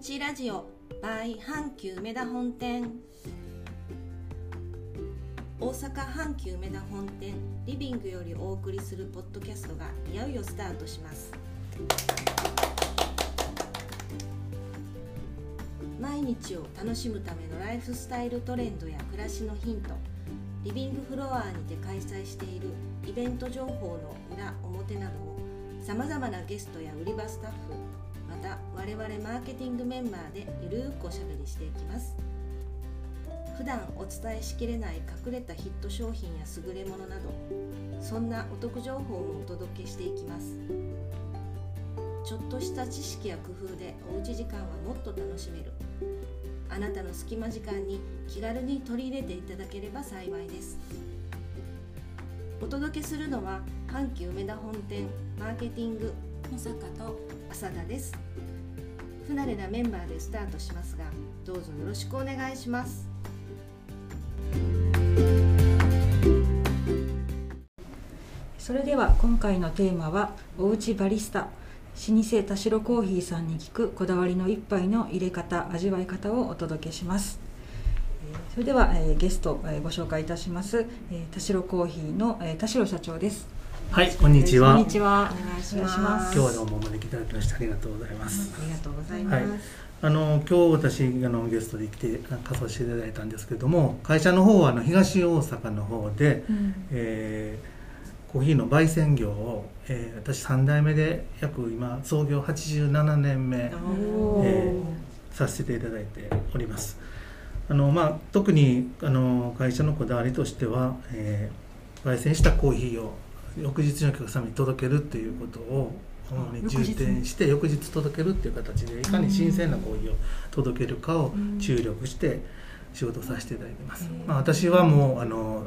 ちラジオ by 阪急梅田本店。大阪阪急梅田本店リビングよりお送りするポッドキャストがいよいよスタートします。毎日を楽しむためのライフスタイルトレンドや暮らしのヒントリビングフロアにて開催しているイベント情報の裏表などをさまざまなゲストや売り場スタッフ我々マーケティングメンバーでゆるーくおしゃべりしていきます。普段お伝えしきれない隠れたヒット商品や優れものなどそんなお得情報もお届けしていきます。ちょっとした知識や工夫でおうち時間はもっと楽しめる。あなたの隙間時間に気軽に取り入れていただければ幸いです。お届けするのは阪急梅田本店マーケティングまさかと浅田です。不慣れなメンバーでスタートしますがどうぞよろしくお願いします。それでは今回のテーマはおうちバリスタ老舗田代コーヒーさんに聞くこだわりの一杯の入れ方味わい方をお届けします。それでは、えーゲスト、えーご紹介いたします、えー田代コーヒーの、えー田代社長です。はい、こんにちは。今こんにちはお願いしまますす日はどうもお招きいただきましてありがとうございます。ありがとうございます、はいあの今日私あのゲストで来て貸させていただいたんですけども、会社の方はあの東大阪の方で、うんえーコーヒーの焙煎業を、えー私3代目で約今創業87年目おーえさせていただいております。あのまあ、特にあの会社のこだわりとしては、えー焙煎したコーヒーを翌日のお客様に届けるっていうことを主に重点して翌日届けるっていう形でいかに新鮮なコーヒーを届けるかを注力して仕事をさせていただいてます。うんまあ、私はもうあの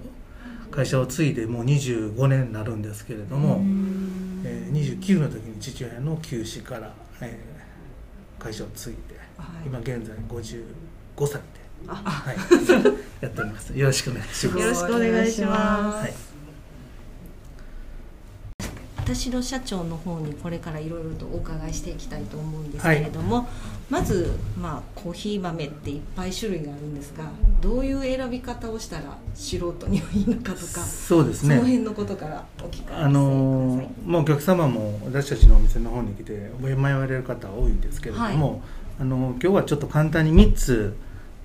会社を継いでもう25年になるんですけれども、うん。えー29の時に父親の休止から、えー会社を継いで、はい。今現在55歳で、あはい、やっております。よろしくお願いします。よろしくお願いします。はい田代社長の方にこれからいろいろとお伺いしていきたいと思うんですけれども、まず、まあ、コーヒー豆っていっぱい種類があるんですがどういう選び方をしたら素人にはいいのかとかそうですね。その辺のことからお聞かせください、あのーまあ、お客様も私たちのお店の方に来て迷われる方多いんですけれども、あの今日はちょっと簡単に3つ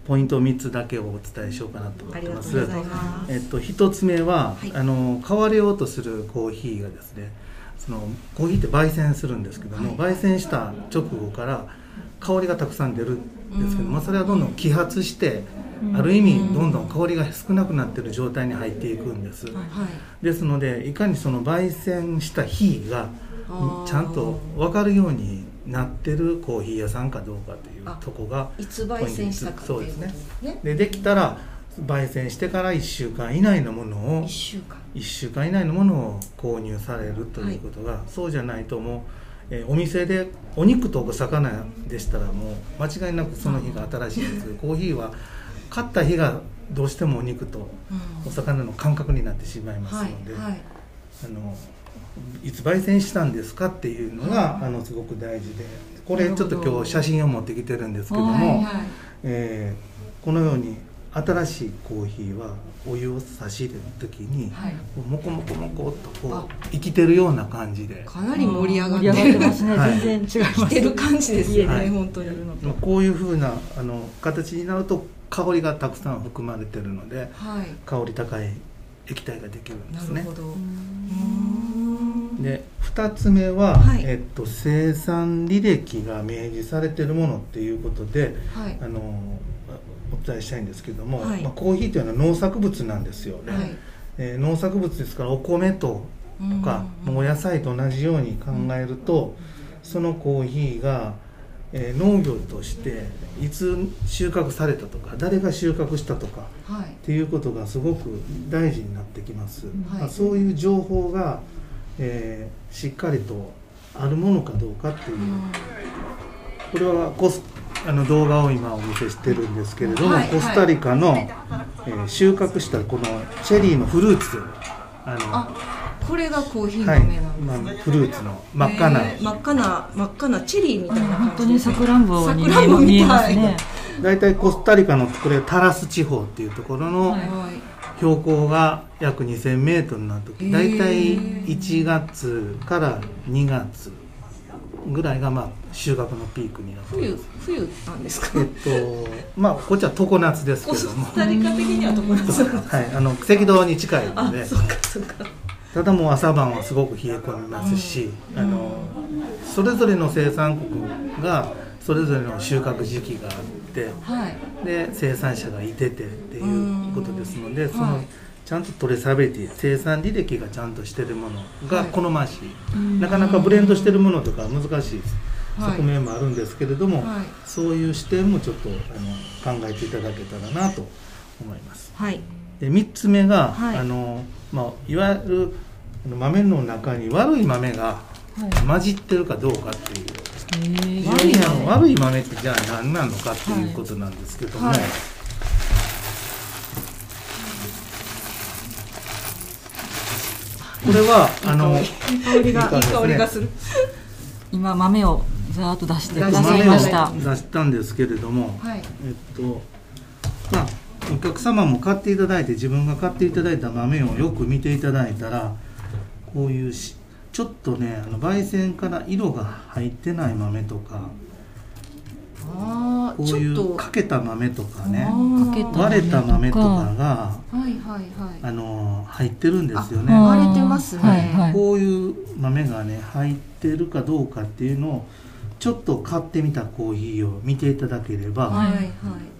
ポイント3つだけをお伝えしようかなと思あってます。りがとうございます、えっと、一つ目は、はい。あの変われようとするコーヒーがですねそのコーヒーって焙煎するんですけども、はい。焙煎した直後から香りがたくさん出るんですけどうん。も、それはどんどん揮発して、うん。ある意味どんどん香りが少なくなってる状態に入っていくんです、ですのでいかにその焙煎した火がちゃんと分かるようになってるコーヒー屋さんかどうかというとこがいつ焙煎したかっていうことですね。でできたら焙煎してから1週間以内のものを1週間。1週間以内のものを購入されるということが、そうじゃないともう、えーお店でお肉とお魚でしたらもう間違いなくその日が新しいんですけどコーヒーは買った日がどうしてもお肉とお魚の感覚になってしまいますはいので、はいあのいつ焙煎したんですかっていうのが、あのすごく大事でこれちょっと今日写真を持ってきてるんですけども、はいはい。えーこのように新しいコーヒーはお湯を差し入れる時に、はい。もこもこもこっとこあ。う生きてるような感じで、かなり盛り上がってますね、はい。全然違います。きてる感じですよね、はい。本当にこういうふうなあの形になると香りがたくさん含まれてるのではい。香り高い液体ができるんですね。なるほ。ど。うーん。で2つ目は、はい。えっと、生産履歴が明示されてるものっていうことではい。あのお伝えしたいんですけども、はい。まあ、コーヒーというのは農作物なんですよね、はい。えー農作物ですからお米ととか、うお野菜と同じように考えると、そのコーヒーが、えー農業としていつ収穫されたとか誰が収穫したとかはい。っていうことがすごく大事になってきます、はい。まあ、そういう情報が、えーしっかりとあるものかどうかっていう、これはコスあの動画を今お見せしてるんですけれども、はいコスタリカの、えー収穫したこのチェリーのフルーツあのあこれがコーヒーはい豆なんです、まあ、フルーツの真っ赤な、へー真っ赤な真っ赤なチェリーみたいな本当感じにさくらんぼに見さくらんぼみたい。見えますね大体コスタリカのこれタラス地方っていうところの標高が約2000メートルの時大体1月から2月ぐらいがまあ収穫のピークになって冬冬なんですか？えっとまあこっちは常夏ですけコスどもタリカ的にはどこなんですかはいあの赤道に近いので。あそうかそうか。ただもう朝晩はすごく冷え込みますし、あのそれぞれの生産国がそれぞれの収穫時期があってはい。で生産者がいててっていうことですので、そのはいちゃんとトレーサビリティ生産履歴がちゃんとしてるものがはい。好ましい、なかなかブレンドしてるものとか難しい。はい。側面もあるんですけれども、はい。そういう視点もちょっとあの考えていただけたらなと思います。はい。で3つ目が、はい。あのまあ、いわゆる豆の中に悪い豆が混じってるかどうかっていう、へ悪いー豆悪い豆ってじゃあ何なのかっていうことなんですけども、はいこれはあのいい香りが。いい香りがする。今豆をざーっと出してくだました。出したんですけれども、はい。えっとまあお客様も買っていただいて自分が買っていただいた豆をよく見ていただいたらこういうしちょっとねあの焙煎から色が入ってない豆とか。ああこういうかけた豆とかね割れた豆とかがはいはいはい。あの入ってるんですよね。あ割れてますね。はい。はいこういう豆がね入ってるかどうかっていうのをちょっと買ってみたコーヒーを見ていただければ、はいはい。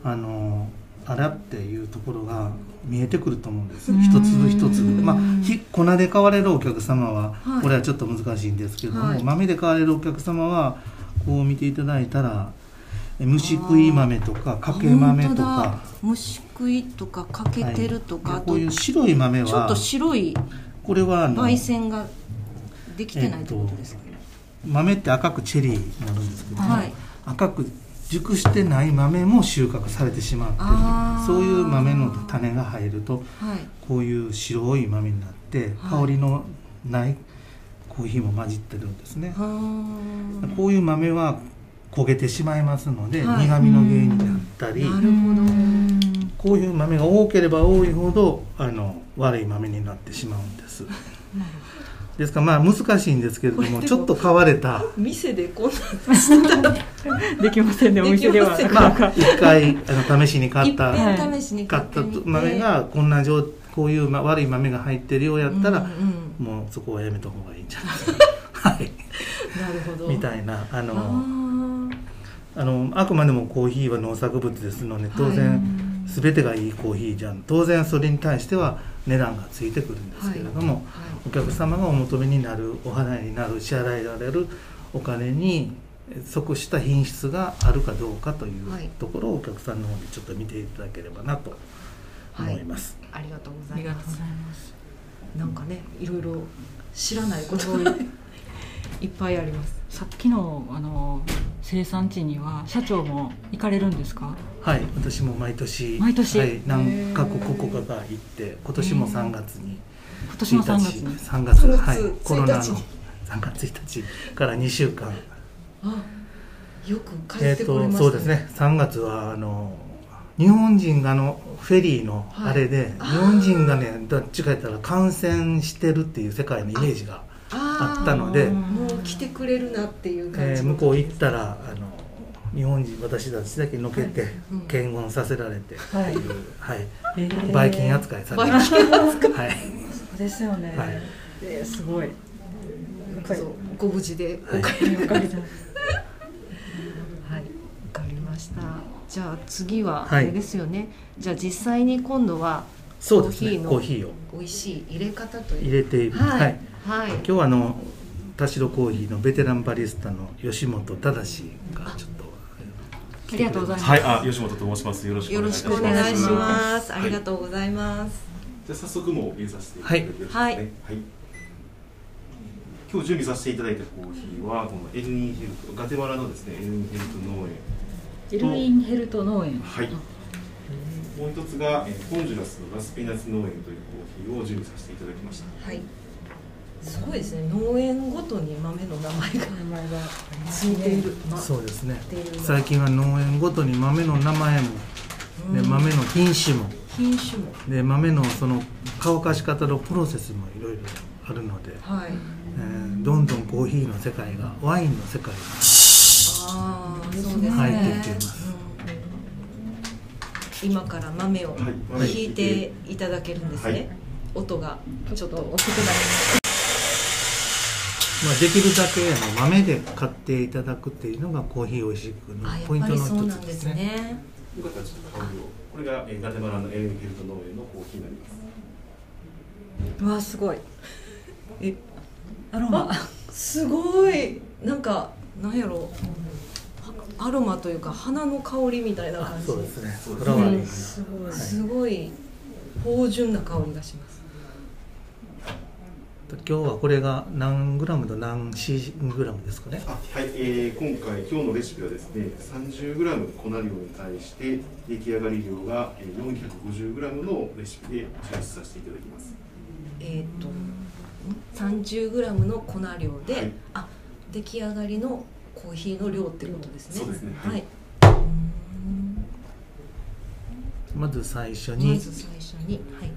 あのあらっていうところが見えてくると思うんです。うん一粒。一粒まあひ粉で買われるお客様ははい。これはちょっと難しいんですけども、はい。豆で買われるお客様はこう見ていただいたらえ蒸し食い豆とかかけ豆とか。蒸し食いとかかけてるとか、あはいでことういう白い豆はちょっと白いこれはあの焙煎ができてないってことですか、豆って赤くチェリーになるんですけども、はい。赤く熟してない豆も収穫されてしまってそういう豆の種が入るとはい。こういう白い豆になってはい。香りのないコーヒーも混じってるんですね、こういう豆は焦げてしまいますので、はい。苦味の原因になったりなるほど。こういう豆が多ければ多いほどあの悪い豆になってしまうんです。ですからまあ難しいんですけれどももちょっと買われた。店でこんな できませんねお店では。まあ一回あの試しに買っ一た遍試しに買買った豆がこんな状こういうま悪い豆が入ってるようやったら、うんうんもうそこはやめた方がいいんじゃないですか はい。なるほど。みたいなあのああのあくまでもコーヒーは農作物ですので当然、全てがいいコーヒーじゃん。当然それに対しては値段がついてくるんですけれども、はい。お客様がお求めになるお払いになる支払いられるお金に即した品質があるかどうかというはい。ところをお客さんの方でちょっと見ていただければなと思います。ありがとうごありがとうざいますございます。なんかねいろいろ知らないことが いっぱいありますさっきのあの生産地には社長も行かれるんですか？はい、私も毎年毎年？はい、何カ国国かが行って今年も3月に今年の3月に？3月3月はい1コロナの日3月1日から2週間。あよく帰えっ、ってこれましたとそうですね。3月はあの日本人があのフェリーのはい。あれで、あー。日本人がねどっちか言ったら感染してるっていう世界のイメージが、ああったのでーもう来てくれるなっていう感じ。のえー向こう行ったらあの日本人私たちだけのけて、はい。うん。検温させられてはい。はい。えー。バイキン扱いされて。はい。そうですよね、はい。えーすごい。そうご無事でおはい。帰りわかりましたはい、わかりました。じゃあ次ははい。あれですよね。じゃあ実際に今度はそうですね。コーヒーのコーヒーを美味しい入れ方という。入れている、はいはいはい。今日はあの田代コーヒーのベテランバリスタの吉本忠がちょっとありがとうございますはい、あ、吉本と申します。よろしくお願いします。しくお願いしまます。ありがう。とうございます。じゃあ早速もう入れさせていただいてね。はいはい。今日準備させていただいたコーヒーはこのエルニーヘルトガテマラのですねエルニーヘルト農園。エルインヘルト農園はい。もう一つが、えー、ホンジュラスのラスピナス農園というコーヒーを準備させていただきました。はい。すごいですね。農園ごとに豆の名前が名前がついている、まそうですね。最近は農園ごとに豆の名前も、でうん。豆の品種も。品種も。で豆のその乾かし方のプロセスもいろいろあるので、はい。えーどんどんコーヒーの世界がワインの世界が。ああそうですね。入ってきていますうん今から豆を引いていただけるんですね、はい。音がちょっと大きくなりまあ、できるだけあの豆で買っていただくっていうのがコーヒーを美味しくのあやポイントのっぱりそう一なんですつですね。ねよかったらちょっと香りをこれが、えー、ガテマラのエレンフェルト農園のコーヒーになります。うわすごい。えアロマ？すごい。なんかなんやろはアロマというか花の香りみたいなあ感じ。そうですね。フラワーすごいはいすごい芳醇な香りがします。今日はこれが何グラムと何 C グラムですかね？あはい、えー、今回今日のレシピはですね 30g 粉量に対して出来上がり量がえー 450g のレシピで抽出させていただきます。えっ、と 30g の粉量で、はい。あ出来上がりのコーヒーの量ってことですね。そうですね。は、はい。まず最初まにず最初にはい。今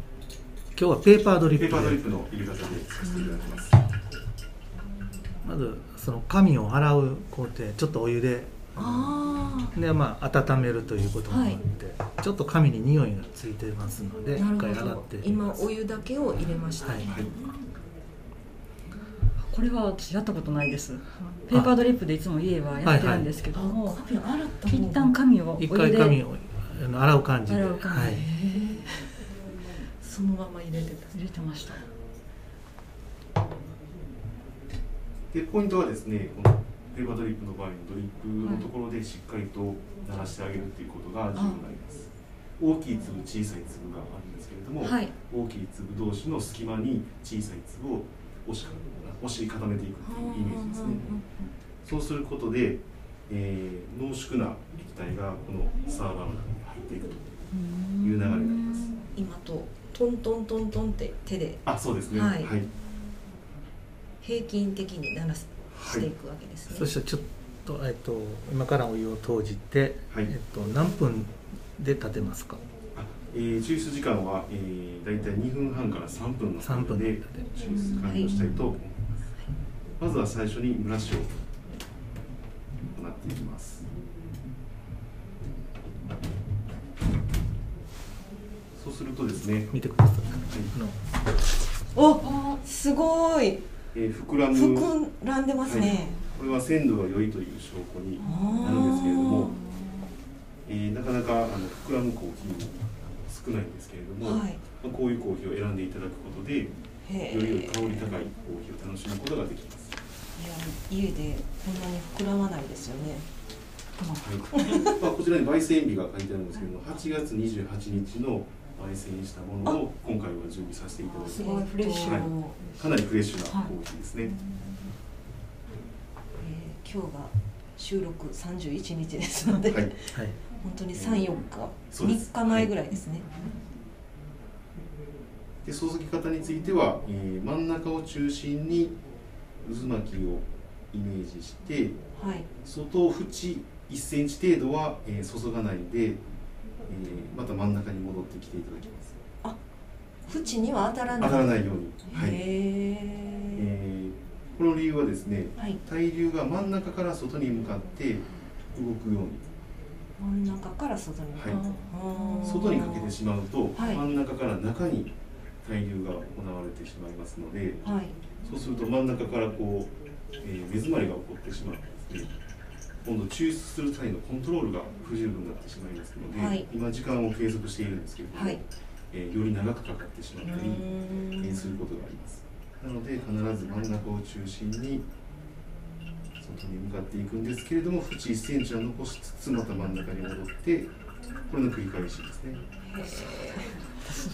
日はペーパードリップ。ペーパードリッでプの入れ方でさせていただきます。まずその紙を洗う工程ちょっとお湯で。あでまあ温めるということもあって、ちょっと紙に匂いがついてますのあで一なるほど。回洗って今お湯だけを入れました、はいはいこれは私やったことないです。ペーパードリップでいつも家はやってるんですけども、紙を洗った方が一旦紙を一で回紙を洗う感じで。洗う感じ。はい、そのまま入れてた。入れてました。でポイントはですねこのペーパードリップの場合のドリップのところでしっかりと鳴らしてあげるっていうことが重要になります。大きい粒小さい粒があるんですけれども、はい。大きい粒同士の隙間に小さい粒を押しか押し固めていくっていうイメージですね。そうすることで、えー濃縮な液体がこのサーバーの中に入っていくという流れになります。今とトントントントンって手で。あそうですね。はい。はい、平均的に鳴らすしていくわけですね、そしてちょっと,、えっと今からお湯を投じて、はい。えっと、何分で立てますか？あえー抽出時間は、えー、大体2分半から3分の3分で。抽出完了したいと思います、まずは最初に蒸らしを行っていきます。そうするとですね、見てください。あの。おすごい。えー膨らむ。膨らんでますね、これは鮮度が良いという証拠になるんですけれども、えーなかなかあの膨らむコーヒーも少ないんですけれども、はい。まあ、こういうコーヒーを選んでいただくことでよへり良いえ香り高いコーヒーを楽しむことができます。いや家でこんなに膨らまないですよね。はい、まあこちらに焙煎日が書いてあるんですけれども、8月28日の焙煎したものを今回は準備させていただいて、すごいフレッシュはい。かなりフレッシュなコーヒーですね。えー今日が収録31日ですので、はい、はい本当に34日そうです。3日前ぐらいですね、で注ぎ方については、えー真ん中を中心に渦巻きをイメージしてはい。外縁1センチ程度は、えー注がないで、えーまた真ん中に戻ってきていただきます。縁には当たらない。当たらないように、はい。えーこの理由はですねはい。対流が真ん中から外に向かって動くように真ん中から外に、はい。外にかけてしまうと、はい。真ん中から中に対流が行われてしまいますのではい。そうすると真ん中からこう、えー目詰まりが起こってしまってですね今度抽出する際のコントロールが不十分になってしまいますので、はい。今時間を継続しているんですけれども、はい。えーより長くかかってしまうったり、することがあります。なので必ず真ん中を中心に外に向かっていくんですけれども縁1センチは残しつつまた真ん中に戻ってこれの繰り返しですね。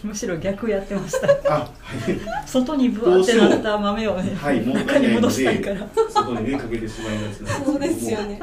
むしろ逆やってました。あはい。外にブワってなった豆をね、はい、もった中に戻したいから。外にねかけてしまいがちなんですそうですよね。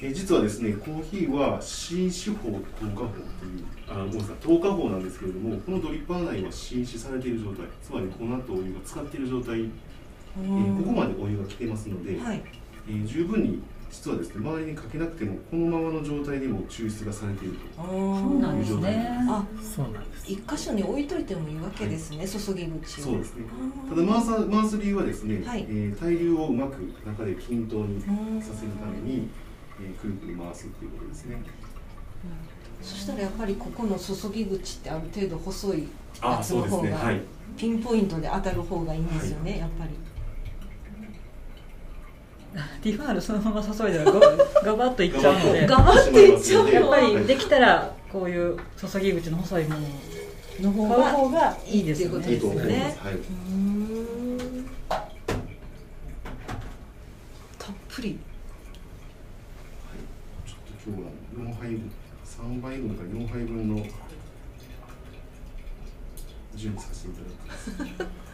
え実はですねコーヒーは新種法透過法というあごめんなさい透過法なんですけれどもこのドリッパー内は浸止されている状態つまり粉とお湯が使っている状態えーここまでお湯が来てますので、はいえー十分に実はですね周りにかけなくてもこのままの状態でも抽出がされているとそそうなんですね。あそうなんです。一箇所に置いといてもいいわけですね、注ぎ口をそうですね。あただ回す回す理由はですね、はい。えー対流をうまく中で均等にうんさせるために、えーくるくる回すっていうことですね。そしたらやっぱりここの注ぎ口ってある程度細いあやつの方がはい。ピンポイントで当たる方がいいんですよね、やっぱり ティファールそのまま注いだらガ ガバッといっちゃうので。ガバッといっちゃうやっぱはいりできたらこういう注ぎ口の細いものをの方が方がいいですよね。いいっていうことです。ねはい、たっぷり。ちょっと今日は4杯分3杯分から4杯分の準備させていただきます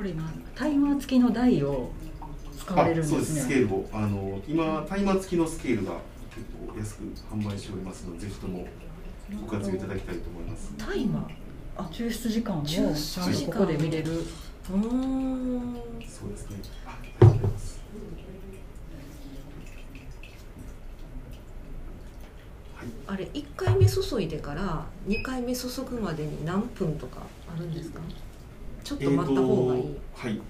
これ今タイマー付きの台を使われるんそうでねです。すスケールを。あの今タイマー付きのスケールが結構安く販売しておりますのでぜひともご活用いただきたいと思います。タイマー？あ抽出時間も？ちゃん抽出時間。とここで見れるうーんそうですね。あありがとうございます。はい。あれ1回目注いでから2回目注ぐまでに何分とかあるんですか？ちょっと待った方がいい、えーとはい。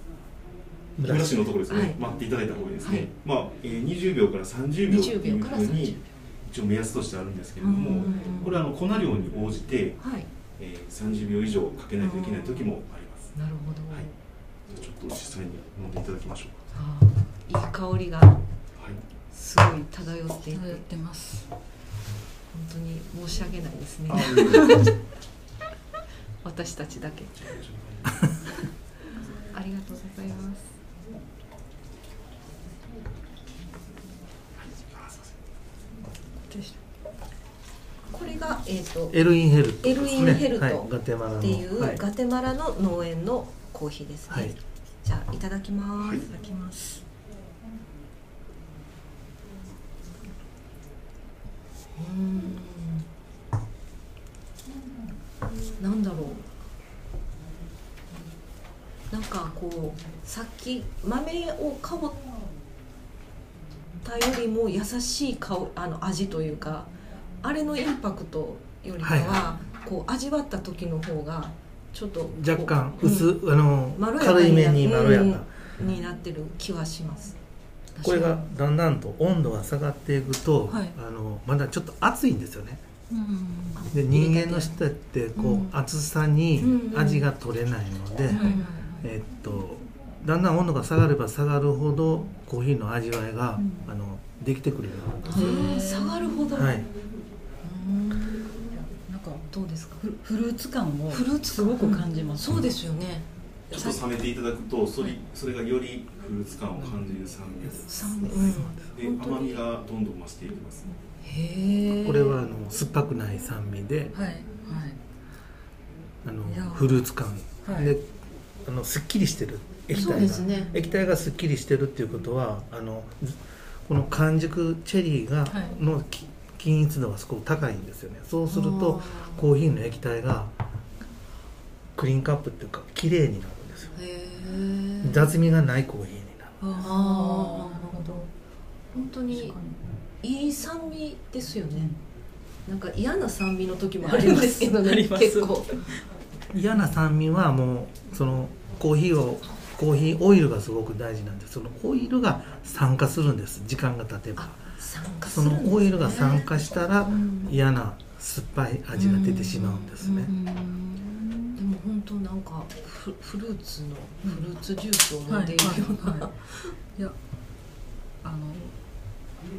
ブラシのところですね、はい。待っていただいた方がいいですね、はい。まあ、えー、20秒から30秒って20いう秒。から30ふうに一応目安としてあるんですけれども、これはあの粉量に応じて、はい。えー、30秒以上かけないといけない時もあります、なるほど、はい。じゃあちょっと実際に飲んでいただきましょうあーいい香りが。かはい。すごい漂っていて。やってます。本当に申し訳ないですね。あいいですね私たちだけ。ありがとうございます。これが、えー、とエルインヘルトね。エルインヘルトはい、ガテマラの。っていう、はい。ガテマラの農園のコーヒーですね、はい。じゃあいただきます、はい。いただきます。うーん。なんだろうなんかこうさっき豆をかぼったよりも優しい香あの味というかあれのインパクトよりかは、はいこう味わった時の方がちょっと若干うん。薄、あの軽いめにまろやか、うんになってる気はします。これがだんだんと温度が下がっていくと、はい。あのまだちょっと熱いんですよね。うん。で人間の舌ってこう、うん。熱さにうん味が取れないので、んえっとだんだん温度が下がれば下がるほどコーヒーの味わいが、うん。あのできてくるようになるんです下がるほど、はい、うん。なんかどうですか？フフルーツ感をフルーツすごく感じます、そうですよね。ちょっと冷めていただくとそれそれがよりフルーツ感を感じる酸味です。酸味。うん。で甘みがどんどん増していきます。へえこれはあの酸っぱくない酸味ではい。はい。あのフルーツ感、はい。であのすっきりしてる。液そう体が、ですね。液体がすっきりしてるっていうことはあのずこの完熟チェリーが、はい。均一度がすごく高いんですよね。そうするとあコーヒーの液体がクリーンカップっていうか綺麗になるんですよ。ーへえ雑味がないコーヒーになる。ああなるほど。本当にいい酸味ですよね。なんか嫌な酸味の時もあるんですけどねあります。結構嫌な酸味はもうそのコーヒーをコーヒーオイルがすごく大事なんです。そのオイルが酸化するんです。時間が経てば。あ酸化すそるんです、ね、のオイルが酸化したらうん。嫌な酸っぱい味が出てしまうんですね。うん。でも本当なんかフフルーツのフルーツジュースを飲んでいるような、はいはいい。やあの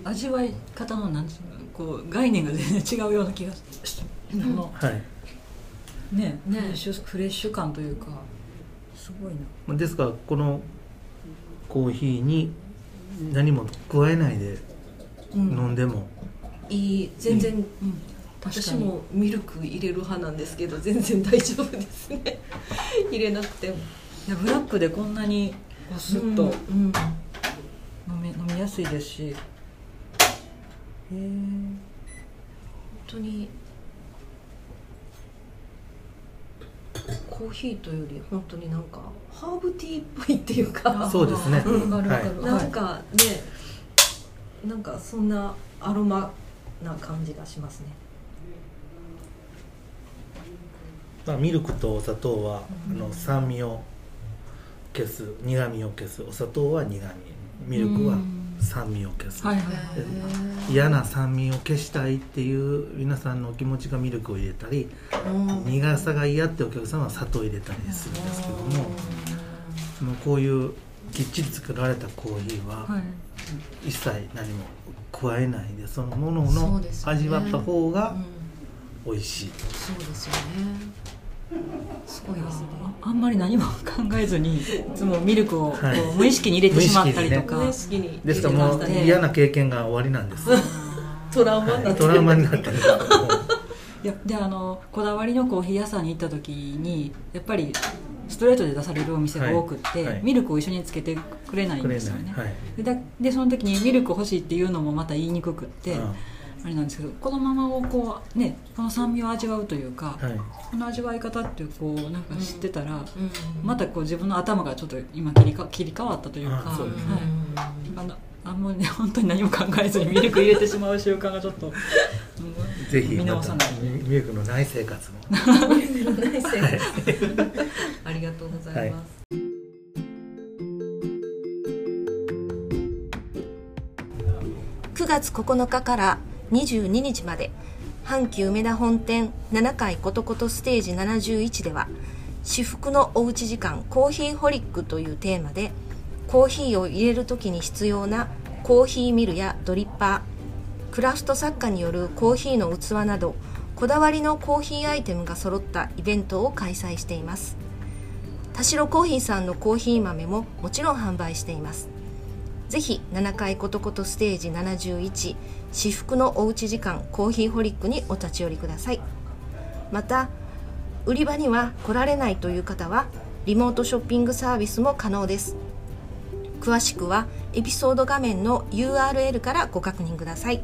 味わい方のなんていうのこう概念が全然違うような気がしてはいねね。フレッシュフレッシュ感というかすごいな。ですからこのコーヒーに何も加えないでうん。飲んでも、いい。全然、うん。私もミルク入れる派なんですけど全然大丈夫ですね。入れなくても。いやブラックでこんなにこうスッとうんうん。飲み,、飲みやすいですし。へえ本当にコーヒーというより本当になんかハーブティーっぽいっていうか。そうですね。わかるわかる。なんかねなんかそんなアロマな感じがしますね。まあ、ミルクとお砂糖は、あの酸味を消す苦味を消す。お砂糖は苦味。ミルクは酸味を消す、はいはい。嫌な酸味を消したいっていう皆さんのお気持ちがミルクを入れたり、苦さが嫌ってお客さんは砂糖を入れたりするんですけども、そのこういうきっちり作られたコーヒーははい。一切何も加えないでそのものの味わった方がうん。美味しい、そうですよねすごいですね。ああんまり何も考えずにいつもミルクを無意識に入れてしまったりとか、無意識に。ですからもう嫌な経験が終わりなんです、トラウマになはい、ってる。トラウマになってる。いやであのこだわりのコーヒー屋さんに行った時にやっぱりストレートで出されるお店が多くって、はい。はいミルクを一緒につけてくれないんですよね、はい。でその時にミルク欲しいっていうのもまた言いにくくって、うんあれなんですけどこのままをこうねこの酸味を味わうというか、はい。この味わい方ってこうなんか知ってたら、うんまたこう自分の頭がちょっと今切りか切り替わったというかあそうですね。はい、あのあんまりね本当に何も考えずにミルク入れてしまう習慣がちょっと、うんぜひ見直さない。ミミルクの内生活も。内政 ありがとうございます、9月9日から22日まで。阪急梅田本店7階ことことステージ71では至福のおうち時間コーヒーホリックというテーマでコーヒーを入れる時に必要なコーヒーミルやドリッパークラフト作家によるコーヒーの器などこだわりのコーヒーアイテムが揃ったイベントを開催しています。田代コーヒーさんのコーヒー豆ももちろん販売しています。ぜひ7階ことことステージ71至福のおうち時間コーヒーホリックにお立ち寄りください。また売り場には来られないという方はリモートショッピングサービスも可能です。詳しくはエピソード画面の URL からご確認ください。